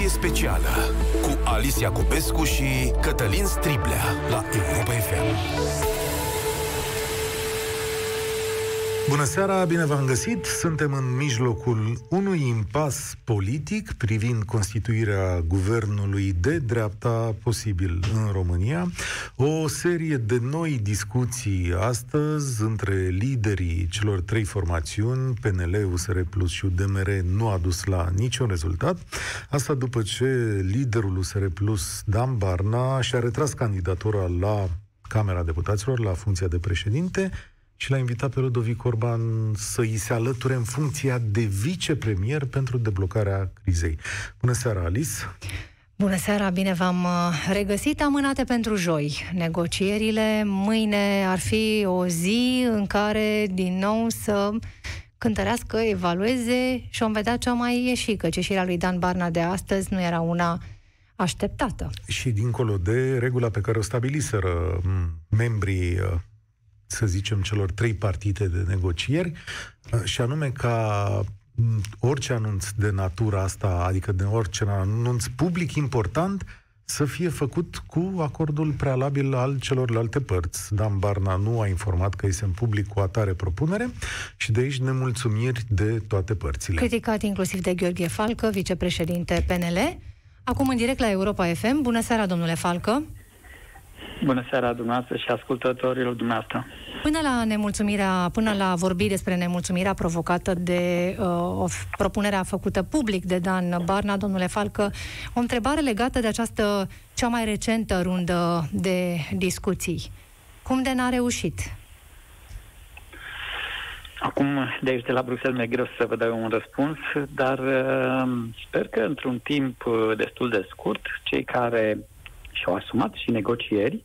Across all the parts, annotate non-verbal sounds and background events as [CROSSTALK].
Ediție specială cu Alicia Cupescu și Cătălin Striblea la Europa FM. Bună seara, bine v-am găsit! Suntem în mijlocul unui impas politic privind constituirea guvernului de dreapta posibil în România. O serie de noi discuții astăzi între liderii celor trei formațiuni, PNL, USR Plus și UDMR, nu a dus la niciun rezultat. Asta după ce liderul USR Plus, Dan Barna, și-a retras candidatura la Camera Deputaților, la funcția de președinte, și l-a invitat pe Ludovic Orban să îi se alăture în funcția de vicepremier pentru deblocarea crizei. Bună seara, Alice! Bună seara, bine v-am uh, regăsit amânate pentru joi. Negocierile mâine ar fi o zi în care din nou să cântărească, evalueze și vom vedea ce mai ieși, că ieșirea lui Dan Barna de astăzi nu era una așteptată. Și dincolo de regula pe care o stabiliseră membrii uh, să zicem, celor trei partide de negocieri, uh, și anume ca mm, orice anunț de natura asta, adică de orice anunț public important, să fie făcut cu acordul prealabil al celorlalte părți. Dan Barna nu a informat că este în public cu atare propunere și de aici nemulțumiri de toate părțile. Criticat inclusiv de Gheorghe Falcă, vicepreședinte PNL. Acum în direct la Europa FM. Bună seara, domnule Falcă! Bună seara dumneavoastră și ascultătorilor dumneavoastră. Până la nemulțumirea, până la vorbi despre nemulțumirea provocată de uh, o propunerea făcută public de Dan Barna, domnule Falcă, o întrebare legată de această cea mai recentă rundă de discuții. Cum de n-a reușit? Acum, de aici, de la Bruxelles, mi-e greu să vă dau un răspuns, dar uh, sper că într-un timp uh, destul de scurt, cei care și-au asumat și negocieri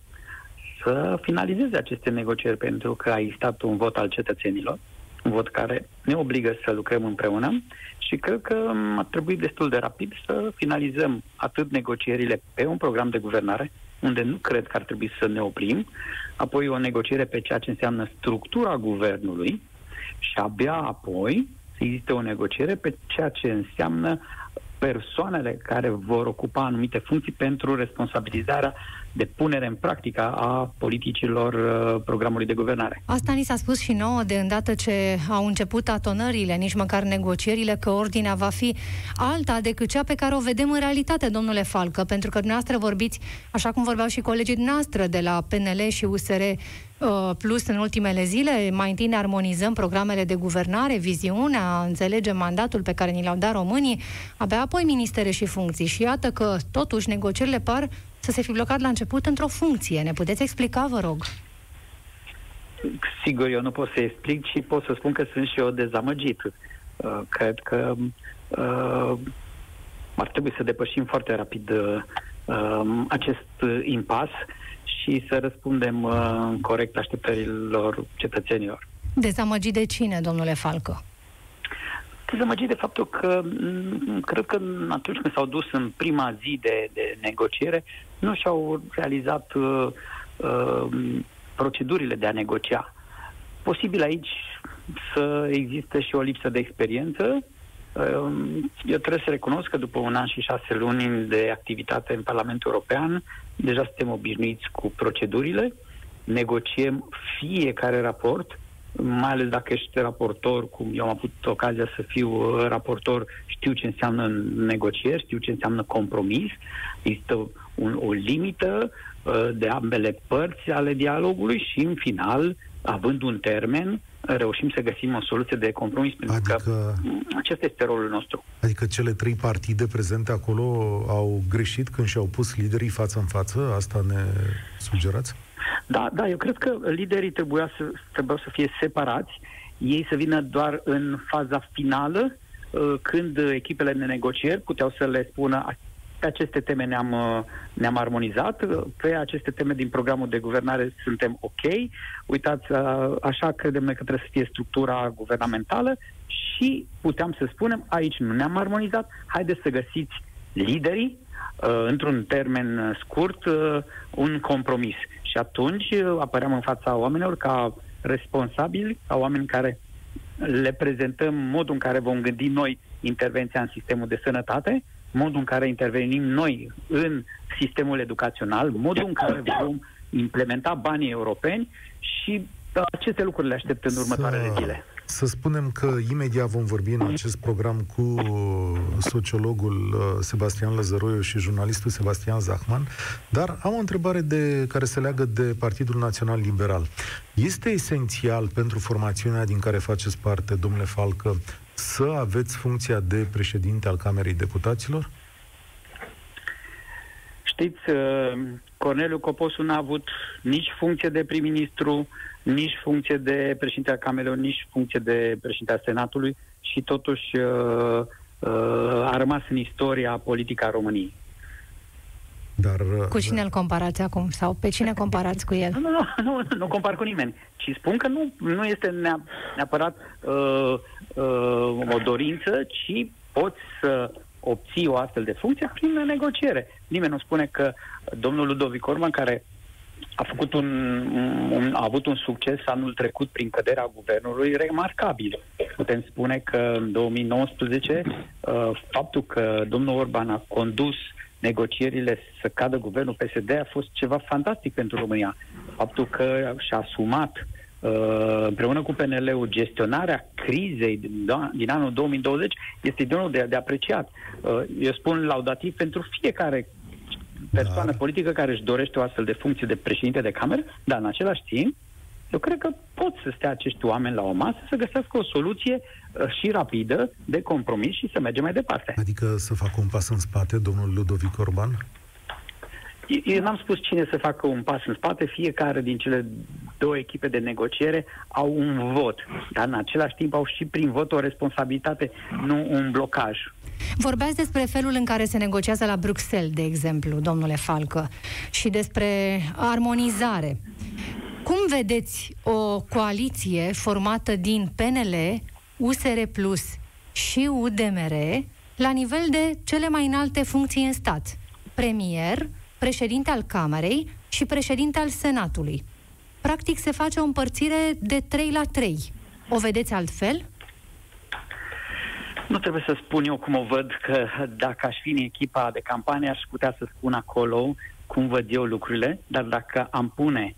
să finalizeze aceste negocieri, pentru că a existat un vot al cetățenilor, un vot care ne obligă să lucrăm împreună și cred că ar trebui destul de rapid să finalizăm atât negocierile pe un program de guvernare, unde nu cred că ar trebui să ne oprim, apoi o negociere pe ceea ce înseamnă structura guvernului și abia apoi să existe o negociere pe ceea ce înseamnă persoanele care vor ocupa anumite funcții pentru responsabilizarea de punere în practică a politicilor uh, programului de guvernare. Asta ni s-a spus și nouă de îndată ce au început atonările, nici măcar negocierile, că ordinea va fi alta decât cea pe care o vedem în realitate, domnule Falcă, pentru că dumneavoastră vorbiți, așa cum vorbeau și colegii noastre de la PNL și USR, uh, plus în ultimele zile, mai întâi ne armonizăm programele de guvernare, viziunea, înțelegem mandatul pe care ni l-au dat românii, abia apoi ministere și funcții. Și iată că, totuși, negocierile par să se fi blocat la început într-o funcție. Ne puteți explica, vă rog? Sigur, eu nu pot să explic și pot să spun că sunt și eu dezamăgit. Uh, cred că uh, ar trebui să depășim foarte rapid uh, um, acest impas și să răspundem uh, corect așteptărilor cetățenilor. Dezamăgit de cine, domnule Falcă? dezamăgit de faptul că mm, cred că atunci când s-au dus în prima zi de, de negociere, nu și-au realizat uh, uh, procedurile de a negocia. Posibil aici să existe și o lipsă de experiență. Uh, eu trebuie să recunosc că după un an și șase luni de activitate în Parlamentul European, deja suntem obișnuiți cu procedurile, negociem fiecare raport, mai ales dacă ești raportor, cum eu am avut ocazia să fiu uh, raportor, știu ce înseamnă negocieri, știu ce înseamnă compromis, există un, o limită uh, de ambele părți ale dialogului și, în final, având un termen, reușim să găsim o soluție de compromis, pentru adică, că acesta este rolul nostru. Adică cele trei partide prezente acolo au greșit când și-au pus liderii față în față? Asta ne sugerați? Da, da, eu cred că liderii trebuia să, trebuia să fie separați, ei să vină doar în faza finală, uh, când echipele de negocieri puteau să le spună pe aceste teme ne-am, uh, ne-am armonizat, pe aceste teme din programul de guvernare suntem ok, uitați, uh, așa credem noi că trebuie să fie structura guvernamentală și puteam să spunem, aici nu ne-am armonizat, haideți să găsiți liderii, într-un termen scurt, un compromis. Și atunci uh, apăream în fața oamenilor ca responsabili, ca oameni care le prezentăm modul în care vom gândi noi intervenția în sistemul de sănătate, modul în care intervenim noi în sistemul educațional, modul în care vom implementa banii europeni și aceste lucruri le aștept în următoarele zile. Să spunem că imediat vom vorbi în acest program cu uh, sociologul uh, Sebastian Lăzăroiu și jurnalistul Sebastian Zahman, dar am o întrebare de, care se leagă de Partidul Național Liberal. Este esențial pentru formațiunea din care faceți parte, domnule Falcă, să aveți funcția de președinte al Camerei Deputaților? Știți, uh, Corneliu Coposu n-a avut nici funcție de prim-ministru, nici funcție de președinte al Camerei, nici funcție de președinte al Senatului și totuși uh, uh, a rămas în istoria politică a României. Dar, uh, cu cine îl comparați acum? Sau pe cine comparați cu el? Nu, [LAUGHS] nu, nu, nu, nu compar cu nimeni. Ci spun că nu, nu este neapărat uh, uh, o dorință, ci poți să obții o astfel de funcție prin negociere. Nimeni nu spune că domnul Ludovic Orban, care a făcut un, un, a avut un succes anul trecut prin căderea guvernului remarcabil. Putem spune că în 2019 uh, faptul că domnul Orban a condus negocierile să cadă guvernul PSD a fost ceva fantastic pentru România. Faptul că și-a asumat uh, împreună cu PNL-ul gestionarea crizei din, din anul 2020 este de unul de, de apreciat. Uh, eu spun laudativ pentru fiecare persoană da. politică care își dorește o astfel de funcție de președinte de cameră, dar în același timp, eu cred că pot să stea acești oameni la o masă să găsească o soluție uh, și rapidă de compromis și să mergem mai departe. Adică să facă un pas în spate, domnul Ludovic Orban? Eu n-am spus cine să facă un pas în spate, fiecare din cele două echipe de negociere au un vot, dar în același timp au și prin vot o responsabilitate, nu un blocaj. Vorbeați despre felul în care se negociază la Bruxelles, de exemplu, domnule Falcă, și despre armonizare. Cum vedeți o coaliție formată din PNL, USR Plus și UDMR la nivel de cele mai înalte funcții în stat? Premier, președinte al Camerei și președinte al Senatului. Practic se face o împărțire de 3 la 3. O vedeți altfel? Nu trebuie să spun eu cum o văd, că dacă aș fi în echipa de campanie, aș putea să spun acolo cum văd eu lucrurile, dar dacă am pune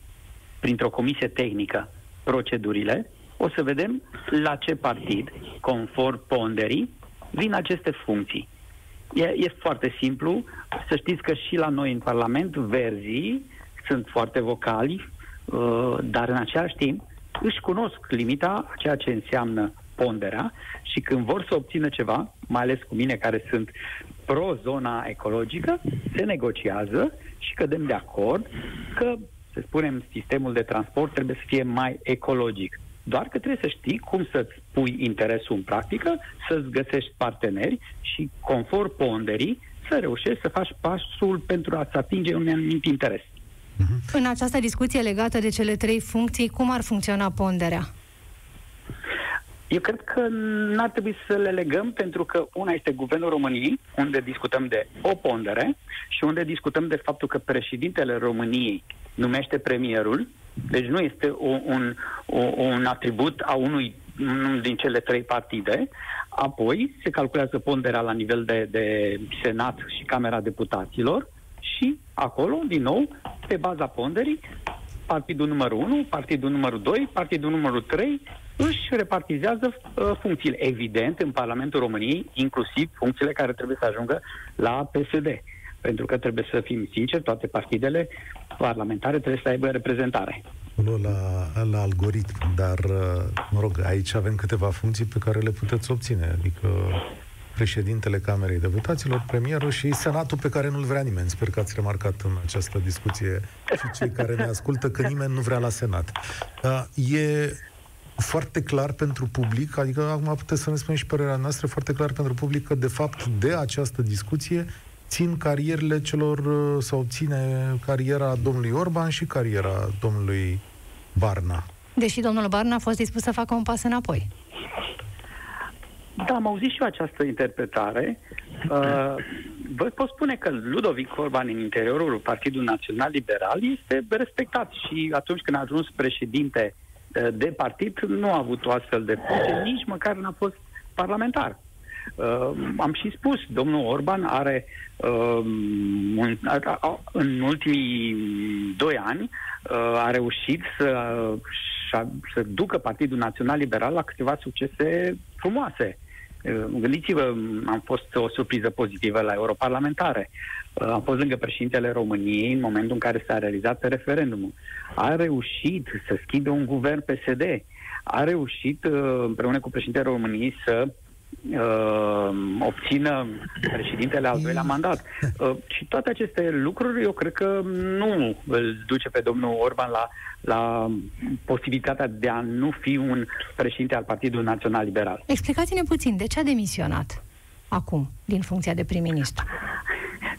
printr-o comisie tehnică procedurile, o să vedem la ce partid, conform ponderii, vin aceste funcții. E, e foarte simplu. Să știți că și la noi în Parlament, verzii sunt foarte vocali, uh, dar în același timp își cunosc limita, ceea ce înseamnă ponderea și când vor să obțină ceva, mai ales cu mine care sunt pro-zona ecologică, se negociază și cădem de acord că, să spunem, sistemul de transport trebuie să fie mai ecologic. Doar că trebuie să știi cum să-ți pui interesul în practică, să-ți găsești parteneri și, conform ponderii, să reușești să faci pasul pentru a-ți atinge un anumit interes. În această discuție legată de cele trei funcții, cum ar funcționa ponderea? Eu cred că n-ar trebui să le legăm pentru că una este Guvernul României, unde discutăm de o pondere și unde discutăm de faptul că președintele României numește premierul, deci nu este o, un, o, un atribut a unui unul din cele trei partide. Apoi se calculează ponderea la nivel de, de Senat și Camera Deputaților și acolo, din nou, pe baza ponderii, partidul numărul 1, partidul numărul 2, partidul numărul 3 își repartizează uh, funcțiile. Evident, în Parlamentul României, inclusiv funcțiile care trebuie să ajungă la PSD. Pentru că trebuie să fim sinceri, toate partidele parlamentare trebuie să aibă reprezentare. La, la algoritm, dar, uh, mă rog, aici avem câteva funcții pe care le puteți obține, adică președintele Camerei Deputaților, premierul și senatul pe care nu-l vrea nimeni. Sper că ați remarcat în această discuție și cei care ne ascultă că nimeni nu vrea la senat. Uh, e foarte clar pentru public, adică acum puteți să ne spuneți și părerea noastră, foarte clar pentru public că, de fapt, de această discuție țin carierele celor, uh, sau ține cariera domnului Orban și cariera domnului Barna. Deși domnul Barna a fost dispus să facă un pas înapoi. Da, am auzit și eu această interpretare. Uh, vă pot spune că Ludovic Orban în interiorul Partidului Național Liberal este respectat și atunci când a ajuns președinte uh, de partid nu a avut o astfel de funcție, nici măcar n-a fost parlamentar. Uh, am și spus, domnul Orban are uh, un, a, a, în ultimii doi ani uh, a reușit să, să ducă Partidul Național Liberal la câteva succese frumoase. Uh, gândiți-vă, am fost o surpriză pozitivă la europarlamentare. Uh, am fost lângă președintele României în momentul în care s-a realizat referendumul. A reușit să schimbe un guvern PSD. A reușit, uh, împreună cu președintele României, să uh, obțină președintele al doilea mandat. Uh, și toate aceste lucruri, eu cred că nu îl duce pe domnul Orban la, la posibilitatea de a nu fi un președinte al Partidului Național Liberal. Explicați-ne puțin, de ce a demisionat acum din funcția de prim-ministru?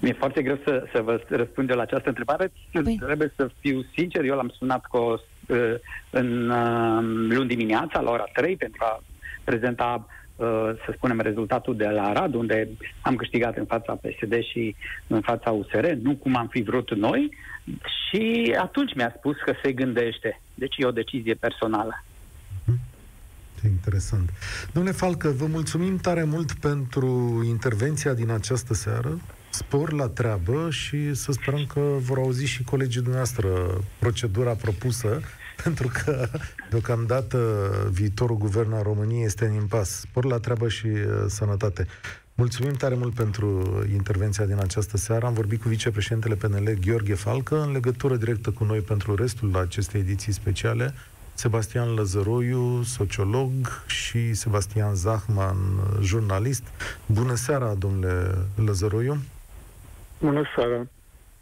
Mi-e foarte greu să, să vă răspund la această întrebare. Păi. Trebuie să fiu sincer, eu l-am sunat cu o, uh, în uh, luni dimineața, la ora 3, pentru a prezenta Uh, să spunem, rezultatul de la Arad, unde am câștigat în fața PSD și în fața USR, nu cum am fi vrut noi, și atunci mi-a spus că se gândește. Deci e o decizie personală. Ce interesant. Domnule Falcă, vă mulțumim tare mult pentru intervenția din această seară. Spor la treabă și să sperăm că vor auzi și colegii dumneavoastră procedura propusă [LAUGHS] pentru că deocamdată viitorul guvern al României este în impas. Spor la treabă și uh, sănătate. Mulțumim tare mult pentru intervenția din această seară. Am vorbit cu vicepreședintele PNL, Gheorghe Falcă, în legătură directă cu noi pentru restul acestei ediții speciale. Sebastian Lăzăroiu, sociolog, și Sebastian Zahman, jurnalist. Bună seara, domnule Lăzăroiu! Bună seara!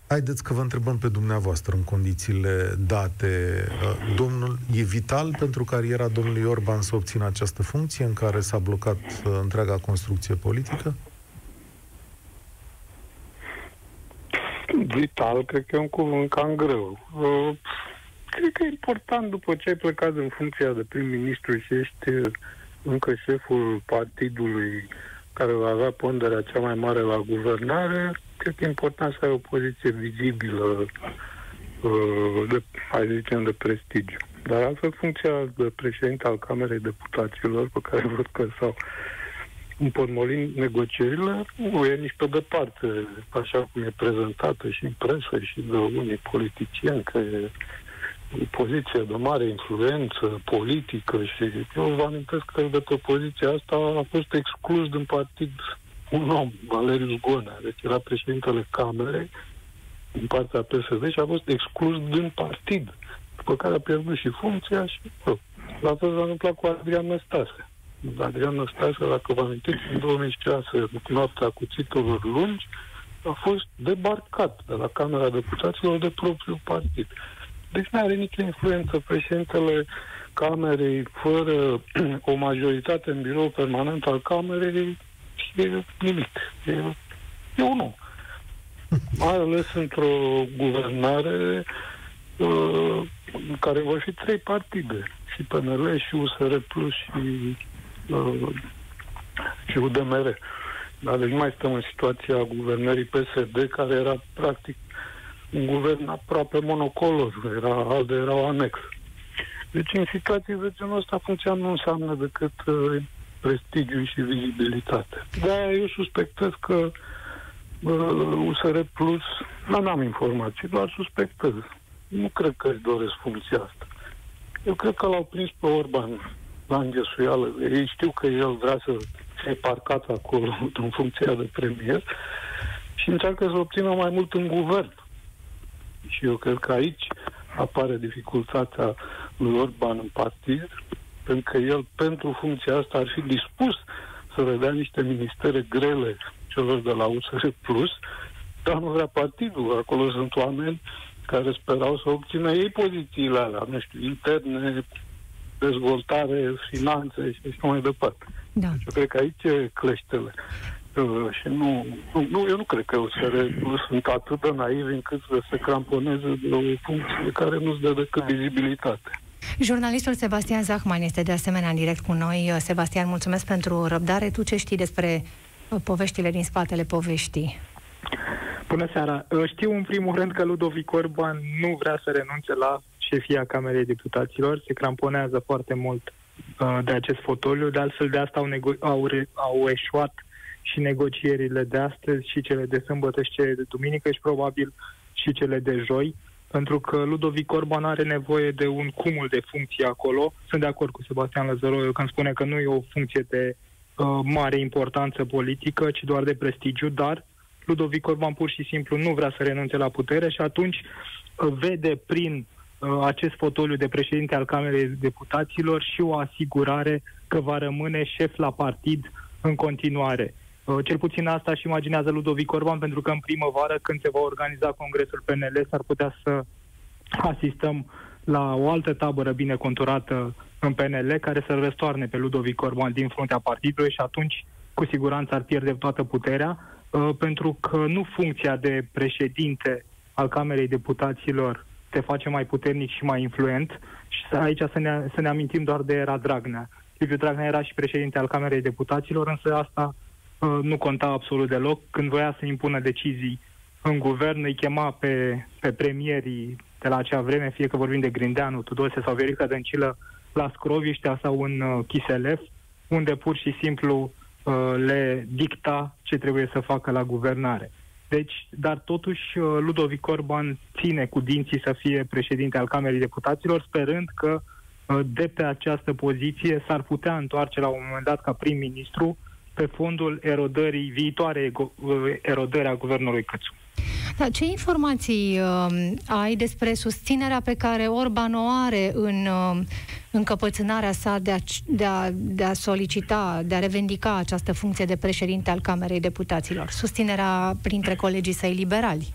Haideți că vă întrebăm pe dumneavoastră în condițiile date. Uh, domnul, e vital pentru cariera domnului Orban să obțină această funcție în care s-a blocat uh, întreaga construcție politică? Vital, cred că e un cuvânt cam greu. Uh, cred că e important după ce ai plecat în funcția de prim-ministru și ești încă șeful partidului care va avea ponderea cea mai mare la guvernare, cred că e important să ai o poziție vizibilă, uh, de, hai zicem, de prestigiu. Dar altfel, funcția de președinte al Camerei Deputaților, pe care văd că s-au împotmolit negocierile, nu e nici pe departe, așa cum e prezentată și în presă și de unii politicieni, că e o poziție de mare influență politică și eu vă amintesc că de pe poziția asta a fost exclus din partid un om, Valeriu Gonea, deci era președintele Camerei din partea PSD și a fost exclus din partid, după care a pierdut și funcția și bă, la fel s-a întâmplat cu Adrian Năstase. Adrian Năstase, dacă vă amintiți, în 2006, noaptea cuțitelor lungi, a fost debarcat de la Camera Deputaților de propriul partid. Deci nu are nicio influență președintele Camerei fără [CLEARS THROAT] o majoritate în birou permanent al Camerei e nimic. E, e un om. Mai ales într-o guvernare uh, în care vor fi trei partide, și PNL, și USR Plus, și, uh, și UDMR. Dar deci mai stăm în situația guvernării PSD, care era practic un guvern aproape monocolor, era, ALDE era o anexă. Deci în situații de genul ăsta funcția nu înseamnă decât uh, prestigiu și vizibilitate. Dar eu suspectez că uh, USR Plus, nu am informații, doar suspectez. Nu cred că își doresc funcția asta. Eu cred că l-au prins pe Orban la înghesuială. Ei știu că el vrea să fie parcat acolo [LAUGHS] în funcția de premier și încearcă să obțină mai mult în guvern. Și eu cred că aici apare dificultatea lui Orban în partid, pentru că el, pentru funcția asta, ar fi dispus să redea niște ministere grele celor de la USR Plus, dar nu vrea partidul. Acolo sunt oameni care sperau să obțină ei pozițiile alea, nu știu, interne, dezvoltare, finanțe și așa mai departe. Da. Deci eu cred că aici e cleștele. Uh, și nu, nu, eu nu cred că USR nu sunt atât de naivi încât să se cramponeze de o funcție care nu-ți dă decât vizibilitate. Jurnalistul Sebastian Zahman este de asemenea în direct cu noi. Sebastian, mulțumesc pentru răbdare. Tu ce știi despre uh, poveștile din spatele poveștii? Bună seara! Uh, știu în primul rând că Ludovic Orban nu vrea să renunțe la șefia Camerei Deputaților, se cramponează foarte mult uh, de acest fotoliu. De altfel, de asta au, nego- au, re- au eșuat și negocierile de astăzi, și cele de sâmbătă, și cele de duminică, și probabil și cele de joi, pentru că Ludovic Orban are nevoie de un cumul de funcții acolo. Sunt de acord cu Sebastian Lăzăroiu când spune că nu e o funcție de uh, mare importanță politică, ci doar de prestigiu, dar Ludovic Orban pur și simplu nu vrea să renunțe la putere și atunci uh, vede prin uh, acest fotoliu de președinte al Camerei Deputaților și o asigurare că va rămâne șef la partid în continuare. Uh, cel puțin asta și imaginează Ludovic Orban, pentru că în primăvară, când se va organiza congresul PNL, s-ar putea să asistăm la o altă tabără bine conturată în PNL, care să-l răstoarne pe Ludovic Orban din fruntea partidului și atunci, cu siguranță, ar pierde toată puterea, uh, pentru că nu funcția de președinte al Camerei Deputaților te face mai puternic și mai influent. Și aici să ne, să ne amintim doar de era Dragnea. Liviu Dragnea era și președinte al Camerei Deputaților, însă asta uh, nu conta absolut deloc. Când voia să impună decizii în guvern, îi chema pe, pe premierii de la acea vreme, fie că vorbim de Grindeanu, Tudose sau Verica Dăncilă, la Scroviștea sau în uh, Chiselef, unde pur și simplu uh, le dicta ce trebuie să facă la guvernare. Deci, dar totuși uh, Ludovic Orban ține cu dinții să fie președinte al Camerei Deputaților, sperând că uh, de pe această poziție s-ar putea întoarce la un moment dat ca prim-ministru pe fondul erodării, viitoare uh, erodări a guvernului Cățu. Da, ce informații uh, ai despre susținerea pe care Orban o are în uh, încăpățânarea sa de a, de, a, de a solicita, de a revendica această funcție de președinte al Camerei Deputaților? Susținerea printre colegii săi liberali?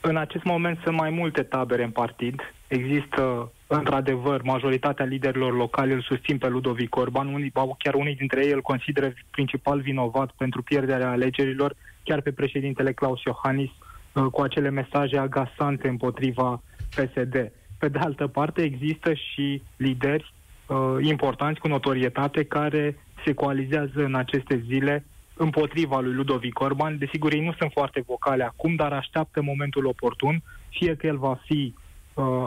În acest moment sunt mai multe tabere în partid. Există, într-adevăr, majoritatea liderilor locali îl susțin pe Ludovic Orban. Unii, chiar unii dintre ei îl consideră principal vinovat pentru pierderea alegerilor, chiar pe președintele Claus Iohannis, uh, cu acele mesaje agasante împotriva PSD. Pe de altă parte, există și lideri uh, importanți cu notorietate care se coalizează în aceste zile împotriva lui Ludovic Orban. Desigur, ei nu sunt foarte vocale acum, dar așteaptă momentul oportun, fie că el va fi uh,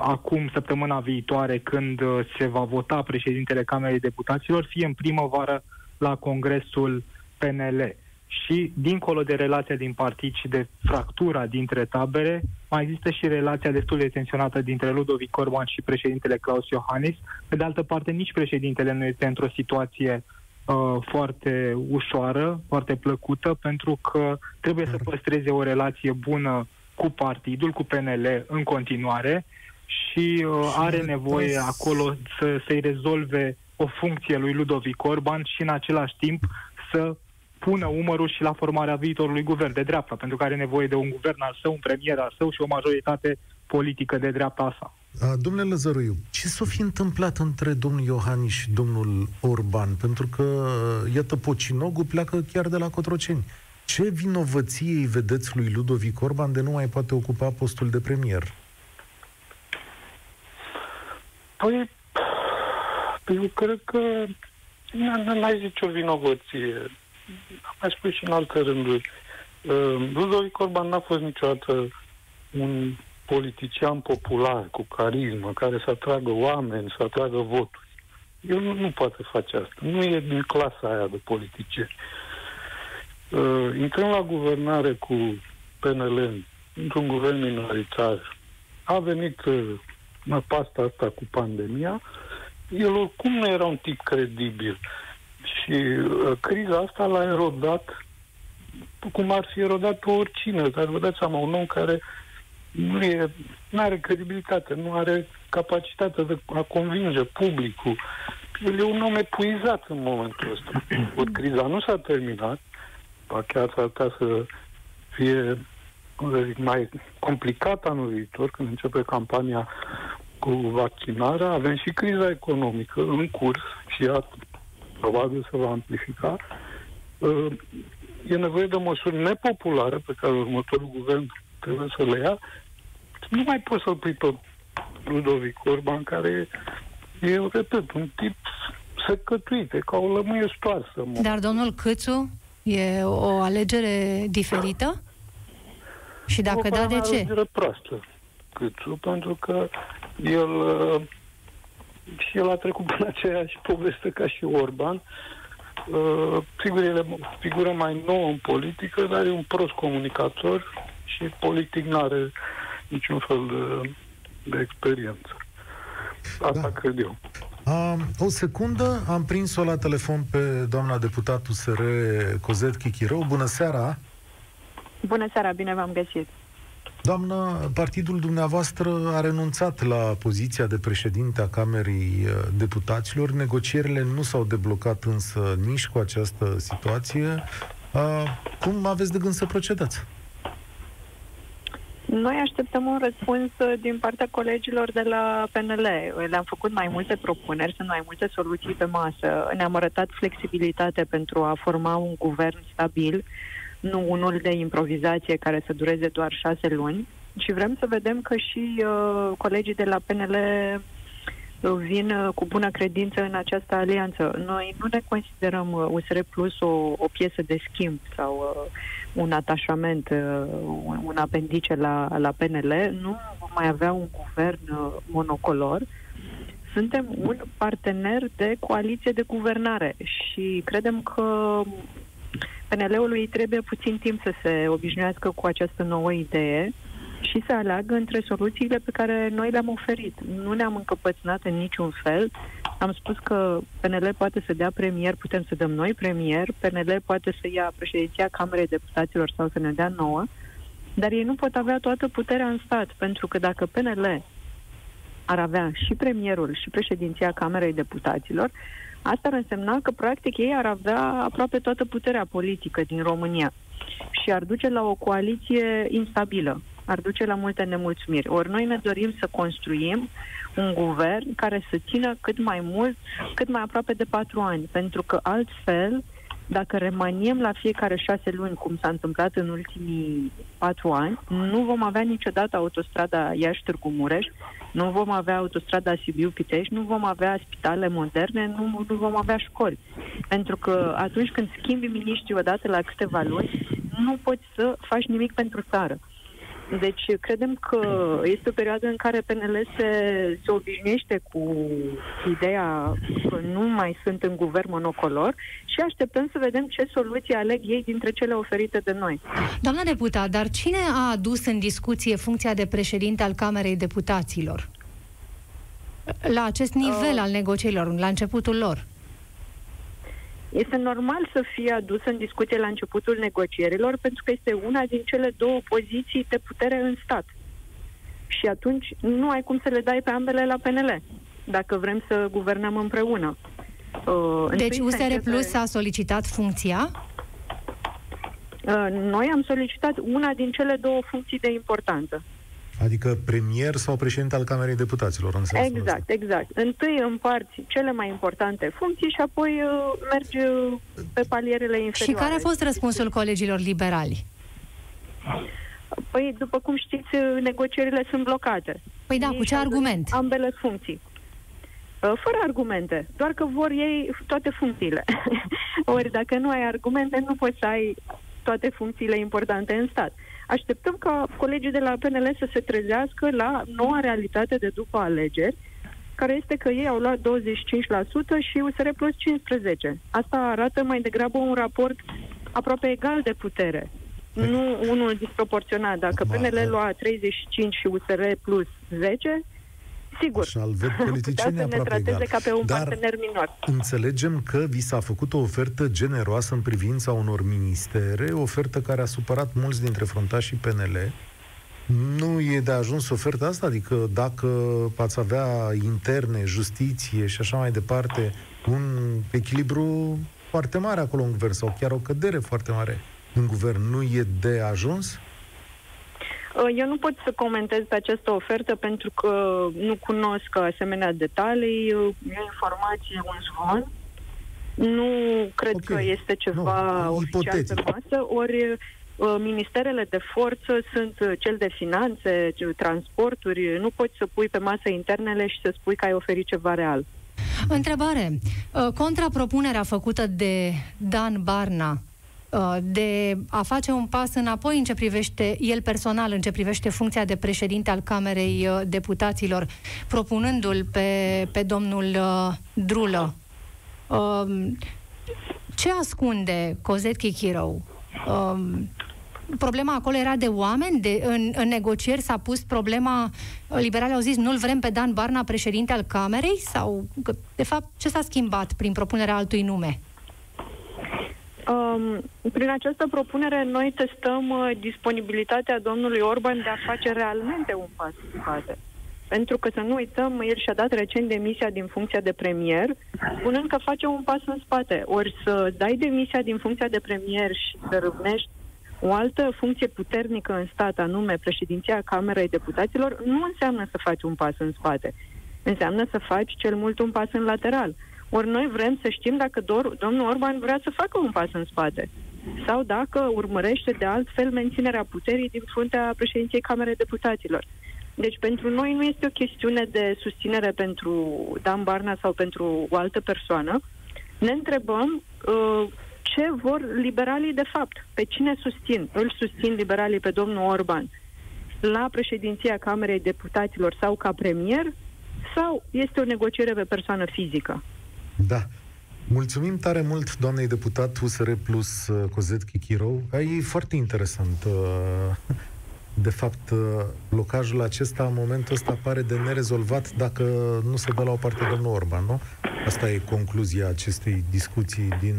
acum, săptămâna viitoare, când uh, se va vota președintele Camerei Deputaților, fie în primăvară la Congresul PNL și, dincolo de relația din partid și de fractura dintre tabere, mai există și relația destul de tensionată dintre Ludovic Orban și președintele Claus Iohannis. Pe de altă parte, nici președintele nu este într-o situație uh, foarte ușoară, foarte plăcută, pentru că trebuie să păstreze o relație bună cu partidul, cu PNL în continuare și uh, are nevoie acolo să, să-i rezolve o funcție lui Ludovic Orban și în același timp să pună umărul și la formarea viitorului guvern de dreapta, pentru că are nevoie de un guvern al său, un premier al său și o majoritate politică de dreapta sa. Domnule Lăzăruiu, ce s-a fi întâmplat între domnul Iohannis și domnul Orban? Pentru că, iată, Pocinogul pleacă chiar de la Cotroceni. Ce vinovăție îi vedeți lui Ludovic Orban de nu mai poate ocupa postul de premier? Păi, eu cred că n-ai zice o vinovăție am mai spus și în alte rânduri, uh, Ludovic Orban n-a fost niciodată un politician popular, cu carismă, care să atragă oameni, să atragă voturi. El nu, nu poate face asta. Nu e din clasa aia de politicieni. Uh, intrând la guvernare cu PNL, într-un guvern minoritar, a venit uh, pasta asta cu pandemia, el oricum nu era un tip credibil. Și uh, criza asta l-a erodat cum ar fi erodat pe oricine. Dar vă dați seama, un om care nu e, nu are credibilitate, nu are capacitatea de a convinge publicul. El e un om epuizat în momentul ăsta. Ori criza nu s-a terminat, ba chiar s-ar putea să fie cum să zic, mai complicat anul viitor, când începe campania cu vaccinarea, avem și criza economică în curs și ea probabil se va amplifica, uh, e nevoie de măsuri nepopulare pe care următorul guvern trebuie să le ia. Nu mai poți să-l pui pe Ludovic Orban, care e, eu repet, un tip secătuit, e ca o lămâie stoarsă. Dar domnul Câțu e o alegere diferită? Și dacă da, de ce? O proastă, Câțu, pentru că el uh, și el a trecut prin aceeași poveste ca și Orban. Uh, sigur, el e figură mai nouă în politică, dar e un prost comunicator și politic nu are niciun fel de, de experiență. Asta da. cred eu. Um, o secundă, am prins-o la telefon pe doamna deputat USR Cozet Chichirău. Bună seara! Bună seara, bine v-am găsit! Doamnă, partidul dumneavoastră a renunțat la poziția de președinte a Camerei uh, Deputaților. Negocierile nu s-au deblocat însă nici cu această situație. Uh, cum aveți de gând să procedați? Noi așteptăm un răspuns uh, din partea colegilor de la PNL. Le-am făcut mai multe propuneri, sunt mai multe soluții pe masă. Ne-am arătat flexibilitate pentru a forma un guvern stabil, nu unul de improvizație care să dureze doar șase luni. Și vrem să vedem că și uh, colegii de la PNL vin uh, cu bună credință în această alianță. Noi nu ne considerăm USR uh, Plus o, o piesă de schimb sau uh, un atașament, un, un apendice la, la PNL. Nu vom mai avea un guvern monocolor. Suntem un partener de coaliție de guvernare și credem că PNL-ului trebuie puțin timp să se obișnuiască cu această nouă idee și să aleagă între soluțiile pe care noi le-am oferit. Nu ne-am încăpățânat în niciun fel. Am spus că PNL poate să dea premier, putem să dăm noi premier, PNL poate să ia președinția Camerei Deputaților sau să ne dea nouă, dar ei nu pot avea toată puterea în stat, pentru că dacă PNL ar avea și premierul și președinția Camerei Deputaților, asta ar însemna că, practic, ei ar avea aproape toată puterea politică din România și ar duce la o coaliție instabilă ar duce la multe nemulțumiri. Ori noi ne dorim să construim un guvern care să țină cât mai mult, cât mai aproape de patru ani, pentru că altfel, dacă remaniem la fiecare șase luni, cum s-a întâmplat în ultimii patru ani, nu vom avea niciodată autostrada Iași-Târgu Mureș, nu vom avea autostrada Sibiu-Pitești, nu vom avea spitale moderne, nu, nu vom avea școli. Pentru că atunci când schimbi miniștrii odată la câteva luni, nu poți să faci nimic pentru țară. Deci credem că este o perioadă în care PNL se, se obișnuiește cu ideea că nu mai sunt în guvern monocolor și așteptăm să vedem ce soluții aleg ei dintre cele oferite de noi. Doamna deputat, dar cine a adus în discuție funcția de președinte al Camerei Deputaților? La acest nivel uh, al negocierilor, la începutul lor? Este normal să fie adus în discuție la începutul negocierilor pentru că este una din cele două poziții de putere în stat. Și atunci nu ai cum să le dai pe ambele la PNL, dacă vrem să guvernăm împreună. Uh, deci USR Plus a solicitat funcția? Uh, noi am solicitat una din cele două funcții de importanță. Adică premier sau președinte al Camerei Deputaților, în sensul Exact, ăsta. exact. Întâi împarți cele mai importante funcții și apoi uh, mergi uh, pe palierele inferioare. Și care a fost răspunsul colegilor liberali? Păi, după cum știți, uh, negocierile sunt blocate. Păi da, ei cu ce argument? Ambele funcții. Uh, fără argumente, doar că vor ei toate funcțiile. [LAUGHS] Ori dacă nu ai argumente, nu poți să ai toate funcțiile importante în stat. Așteptăm ca colegii de la PNL să se trezească la noua realitate de după alegeri, care este că ei au luat 25% și USR plus 15%. Asta arată mai degrabă un raport aproape egal de putere, nu unul disproporționat. Dacă PNL lua 35 și USR plus 10, Sigur. Și al ved politicienii aproape egal. ca pe un Dar partener minor. înțelegem că vi s-a făcut o ofertă generoasă în privința unor ministere, o ofertă care a supărat mulți dintre fruntașii PNL. Nu e de ajuns oferta asta? Adică dacă ați avea interne, justiție și așa mai departe, un echilibru foarte mare acolo în guvern sau chiar o cădere foarte mare în guvern, nu e de ajuns? Uh, eu nu pot să comentez pe această ofertă pentru că nu cunosc asemenea detalii, e o informație, un zvon. Nu cred okay. că este ceva no, oficial pe masă, ori uh, ministerele de forță sunt uh, cel de finanțe, transporturi, nu poți să pui pe masă internele și să spui că ai oferit ceva real. Întrebare. Contrapropunerea făcută de Dan Barna uh, de a face un pas înapoi în ce privește el personal, în ce privește funcția de președinte al Camerei uh, Deputaților, propunându-l pe, pe domnul Drulă. Um, ce ascunde Cozet Chichirou? Um, problema acolo era de oameni? De, în, în negocieri s-a pus problema, liberalii au zis, nu-l vrem pe Dan Barna președinte al Camerei? Sau, că, de fapt, ce s-a schimbat prin propunerea altui nume? Um, prin această propunere noi testăm uh, disponibilitatea domnului Orban de a face realmente un pas în spate. Pentru că să nu uităm, el și-a dat recent demisia din funcția de premier, spunând că face un pas în spate. Ori să dai demisia din funcția de premier și să râvnești o altă funcție puternică în stat, anume președinția Camerei Deputaților, nu înseamnă să faci un pas în spate. Înseamnă să faci cel mult un pas în lateral. Ori noi vrem să știm dacă dor, domnul Orban vrea să facă un pas în spate sau dacă urmărește de altfel menținerea puterii din fruntea președinției Camerei Deputaților. Deci pentru noi nu este o chestiune de susținere pentru Dan Barna sau pentru o altă persoană. Ne întrebăm uh, ce vor liberalii de fapt, pe cine susțin. Îl susțin liberalii pe domnul Orban la președinția Camerei Deputaților sau ca premier sau este o negociere pe persoană fizică? Da. Mulțumim tare mult, doamnei deputat USR plus uh, Cozet Chichirou. E foarte interesant. Uh, de fapt, uh, blocajul acesta, în momentul ăsta, pare de nerezolvat dacă nu se dă la o parte domnul Orban, nu? Asta e concluzia acestei discuții din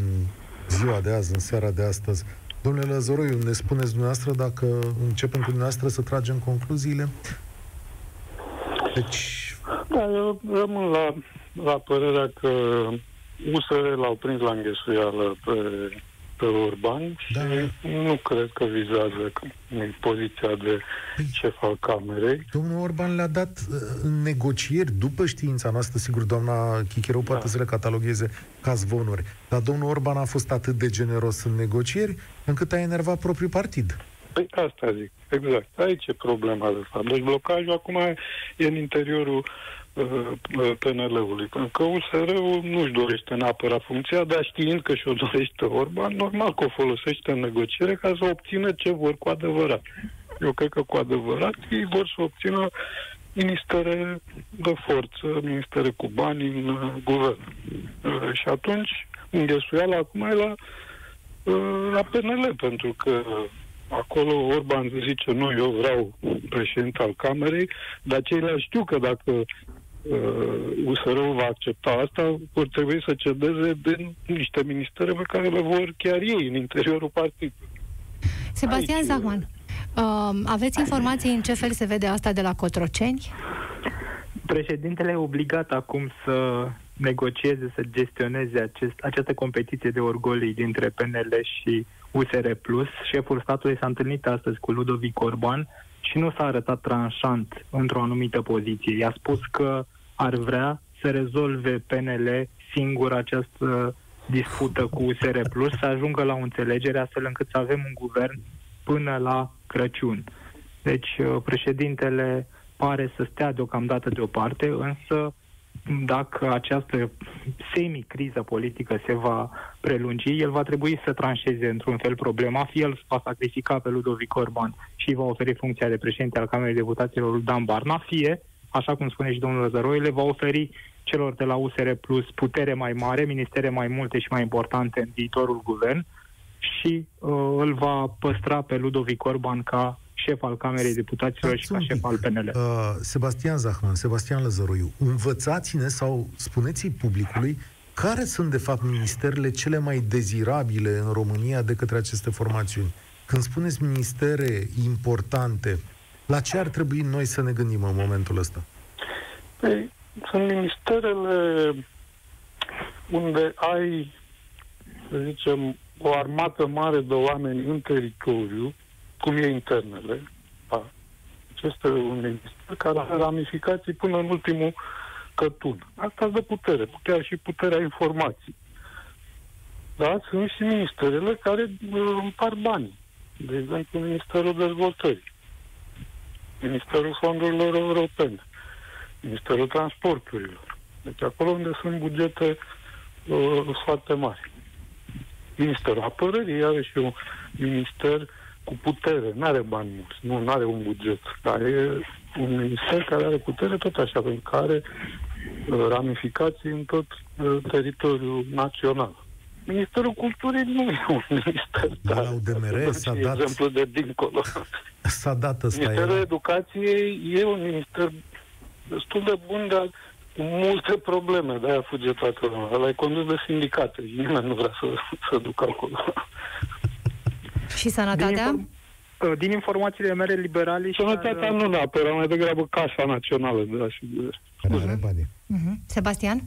ziua de azi, în seara de astăzi. Domnule Lăzoroiu, ne spuneți dumneavoastră dacă începem cu dumneavoastră să tragem concluziile? Deci... Da, eu rămân la, la părerea că USR l-au prins la înghesuială pe pe Orban da. și nu cred că vizează în poziția de șef al Camerei. Domnul Orban le-a dat uh, în negocieri, după știința noastră, sigur, doamna Chichirou poate da. să le catalogheze ca zvonuri, dar domnul Orban a fost atât de generos în negocieri încât a enervat propriul partid. Păi asta zic, exact. Aici e problema de fapt. Deci blocajul acum e în interiorul Uh, uh, PNL-ului. Pentru că USR-ul nu-și dorește neapărat funcția, dar știind că și-o dorește Orban, normal că o folosește în negociere ca să obțină ce vor cu adevărat. Eu cred că cu adevărat ei vor să obțină ministere de forță, ministere cu bani în uh, guvern. Uh, și atunci, înghesuiala acum e la, uh, la PNL, pentru că acolo Orban zice, nu, eu vreau președinte al Camerei, dar ceilalți știu că dacă uh, USR-ul va accepta asta, vor trebui să cedeze din niște ministere pe care le vor chiar ei în interiorul partidului. Sebastian Aici, Zahman, uh, aveți informații în ce fel se vede asta de la Cotroceni? Președintele e obligat acum să negocieze, să gestioneze acest, această competiție de orgolii dintre PNL și USR+. Șeful statului s-a întâlnit astăzi cu Ludovic Orban și nu s-a arătat tranșant într-o anumită poziție. I-a spus că ar vrea să rezolve PNL singur această dispută cu USR Plus, să ajungă la o înțelegere astfel încât să avem un guvern până la Crăciun. Deci uh, președintele pare să stea deocamdată deoparte, însă dacă această semi-criză politică se va prelungi, el va trebui să tranșeze într-un fel problema, fie el va sacrifica pe Ludovic Orban și va oferi funcția de președinte al Camerei Deputaților lui Dan Barna, fie, așa cum spune și domnul Lăzăroi, le va oferi celor de la USR Plus putere mai mare, ministere mai multe și mai importante în viitorul guvern și uh, îl va păstra pe Ludovic Orban ca șef al Camerei Deputaților și ca șef al PNL. Uh, Sebastian Zahman, Sebastian Lăzăroiu, învățați-ne sau spuneți-i publicului care sunt, de fapt, ministerele cele mai dezirabile în România de către aceste formațiuni? Când spuneți ministere importante, la ce ar trebui noi să ne gândim în momentul ăsta? Păi, sunt ministerele unde ai, să zicem, o armată mare de oameni în teritoriu, cum e internele. Da. Este un minister care are ramificații până în ultimul cătun. Asta de putere, chiar și puterea informației. Da, sunt și ministerele care uh, împar bani. De exemplu, Ministerul Dezvoltării, Ministerul Fondurilor Europene, Ministerul Transporturilor. Deci acolo unde sunt bugete uh, foarte mari. Ministerul Apărării și un minister cu putere, nu are bani mulți, nu are un buget, dar e un minister care are putere tot așa, pentru care uh, ramificații în tot uh, teritoriul național. Ministerul Culturii nu e un [LAUGHS] minister. La UDMR s-a dat... exemplu de dincolo. [LAUGHS] S-a dat ăsta. Ministerul era... Educației e un minister destul de bun, dar cu multe probleme, de-aia fuge toată lumea. Ăla e condus de sindicate și nimeni nu vrea să, să ducă acolo. Și sănătatea? Din, inform- din informațiile mele liberale... Sănătatea și nu neapărat, mai degrabă Casa Națională de asigurări. Uh-huh. Uh-huh. Sebastian?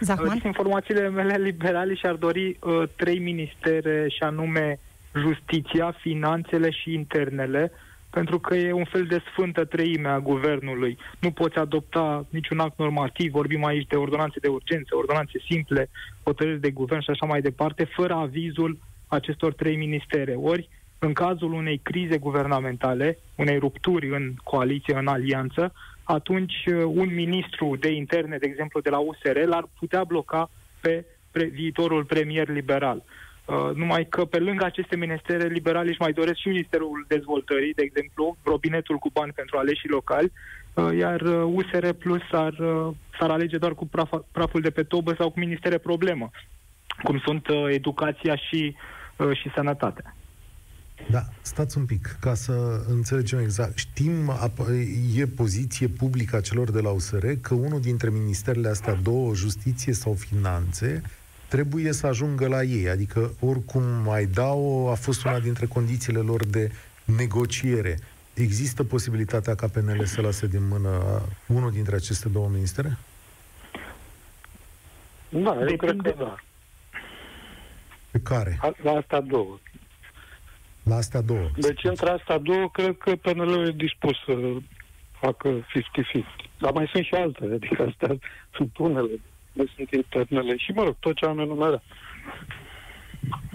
Zahman? Din informațiile mele liberale și-ar dori uh, trei ministere și anume Justiția, Finanțele și Internele, pentru că e un fel de sfântă treime a guvernului. Nu poți adopta niciun act normativ, vorbim aici de ordonanțe de urgență, ordonanțe simple, hotărâri de guvern și așa mai departe, fără avizul acestor trei ministere. Ori, în cazul unei crize guvernamentale, unei rupturi în coaliție, în alianță, atunci uh, un ministru de interne, de exemplu, de la USR, l-ar putea bloca pe pre- viitorul premier liberal. Uh, numai că pe lângă aceste ministere liberale își mai doresc și Ministerul Dezvoltării, de exemplu, robinetul cu bani pentru aleșii locali, uh, iar USR uh, Plus ar, uh, s-ar alege doar cu praf, praful de pe tobă sau cu ministere problemă, cum sunt uh, educația și, uh, și sănătatea. Da, stați un pic, ca să înțelegem exact. Știm, e poziție publică a celor de la USR că unul dintre ministerele astea două, justiție sau finanțe, trebuie să ajungă la ei. Adică, oricum mai dau, a fost una dintre condițiile lor de negociere. Există posibilitatea ca PNL să lase din mână unul dintre aceste două ministere? Da, eu cred că da. Pe care? La asta două. La astea două. Deci între astea două, cred că PNL e dispus să facă 50-50. Dar mai sunt și altele, adică astea sunt unele, mai sunt internele și, mă rog, tot ce am enumerat.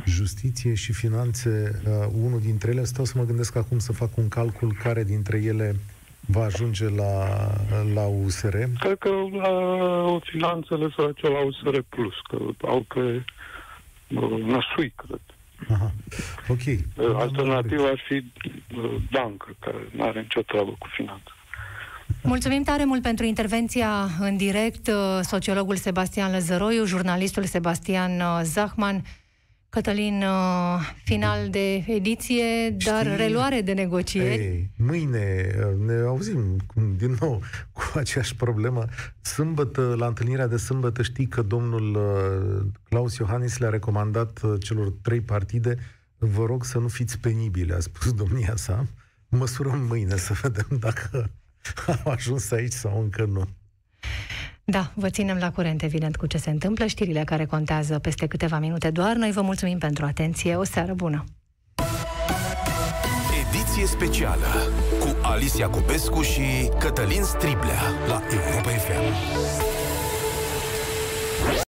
Justiție și finanțe, uh, unul dintre ele, stau să mă gândesc acum să fac un calcul care dintre ele va ajunge la, la USR? Cred că la finanțele să la USR Plus, că au pe uh, năsui, cred. Aha. Ok. Alternativa ar fi bancă, care nu are nicio treabă cu finanță. Mulțumim tare mult pentru intervenția în direct, sociologul Sebastian Lăzăroiu, jurnalistul Sebastian Zahman. Cătălin, final de ediție, dar Știi, reluare de negocieri. Ei, mâine ne auzim din nou [LAUGHS] cu aceeași problemă. Sâmbătă, la întâlnirea de sâmbătă, știi că domnul Claus Iohannis le-a recomandat celor trei partide vă rog să nu fiți penibile, a spus [LAUGHS] domnia sa. Măsurăm mâine să vedem dacă [LAUGHS] au ajuns aici sau încă nu. Da, vă ținem la curent, evident, cu ce se întâmplă, știrile care contează peste câteva minute doar. Noi vă mulțumim pentru atenție. O seară bună! Ediție specială cu Alicia Cupescu și Cătălin Striblea la Europa FM.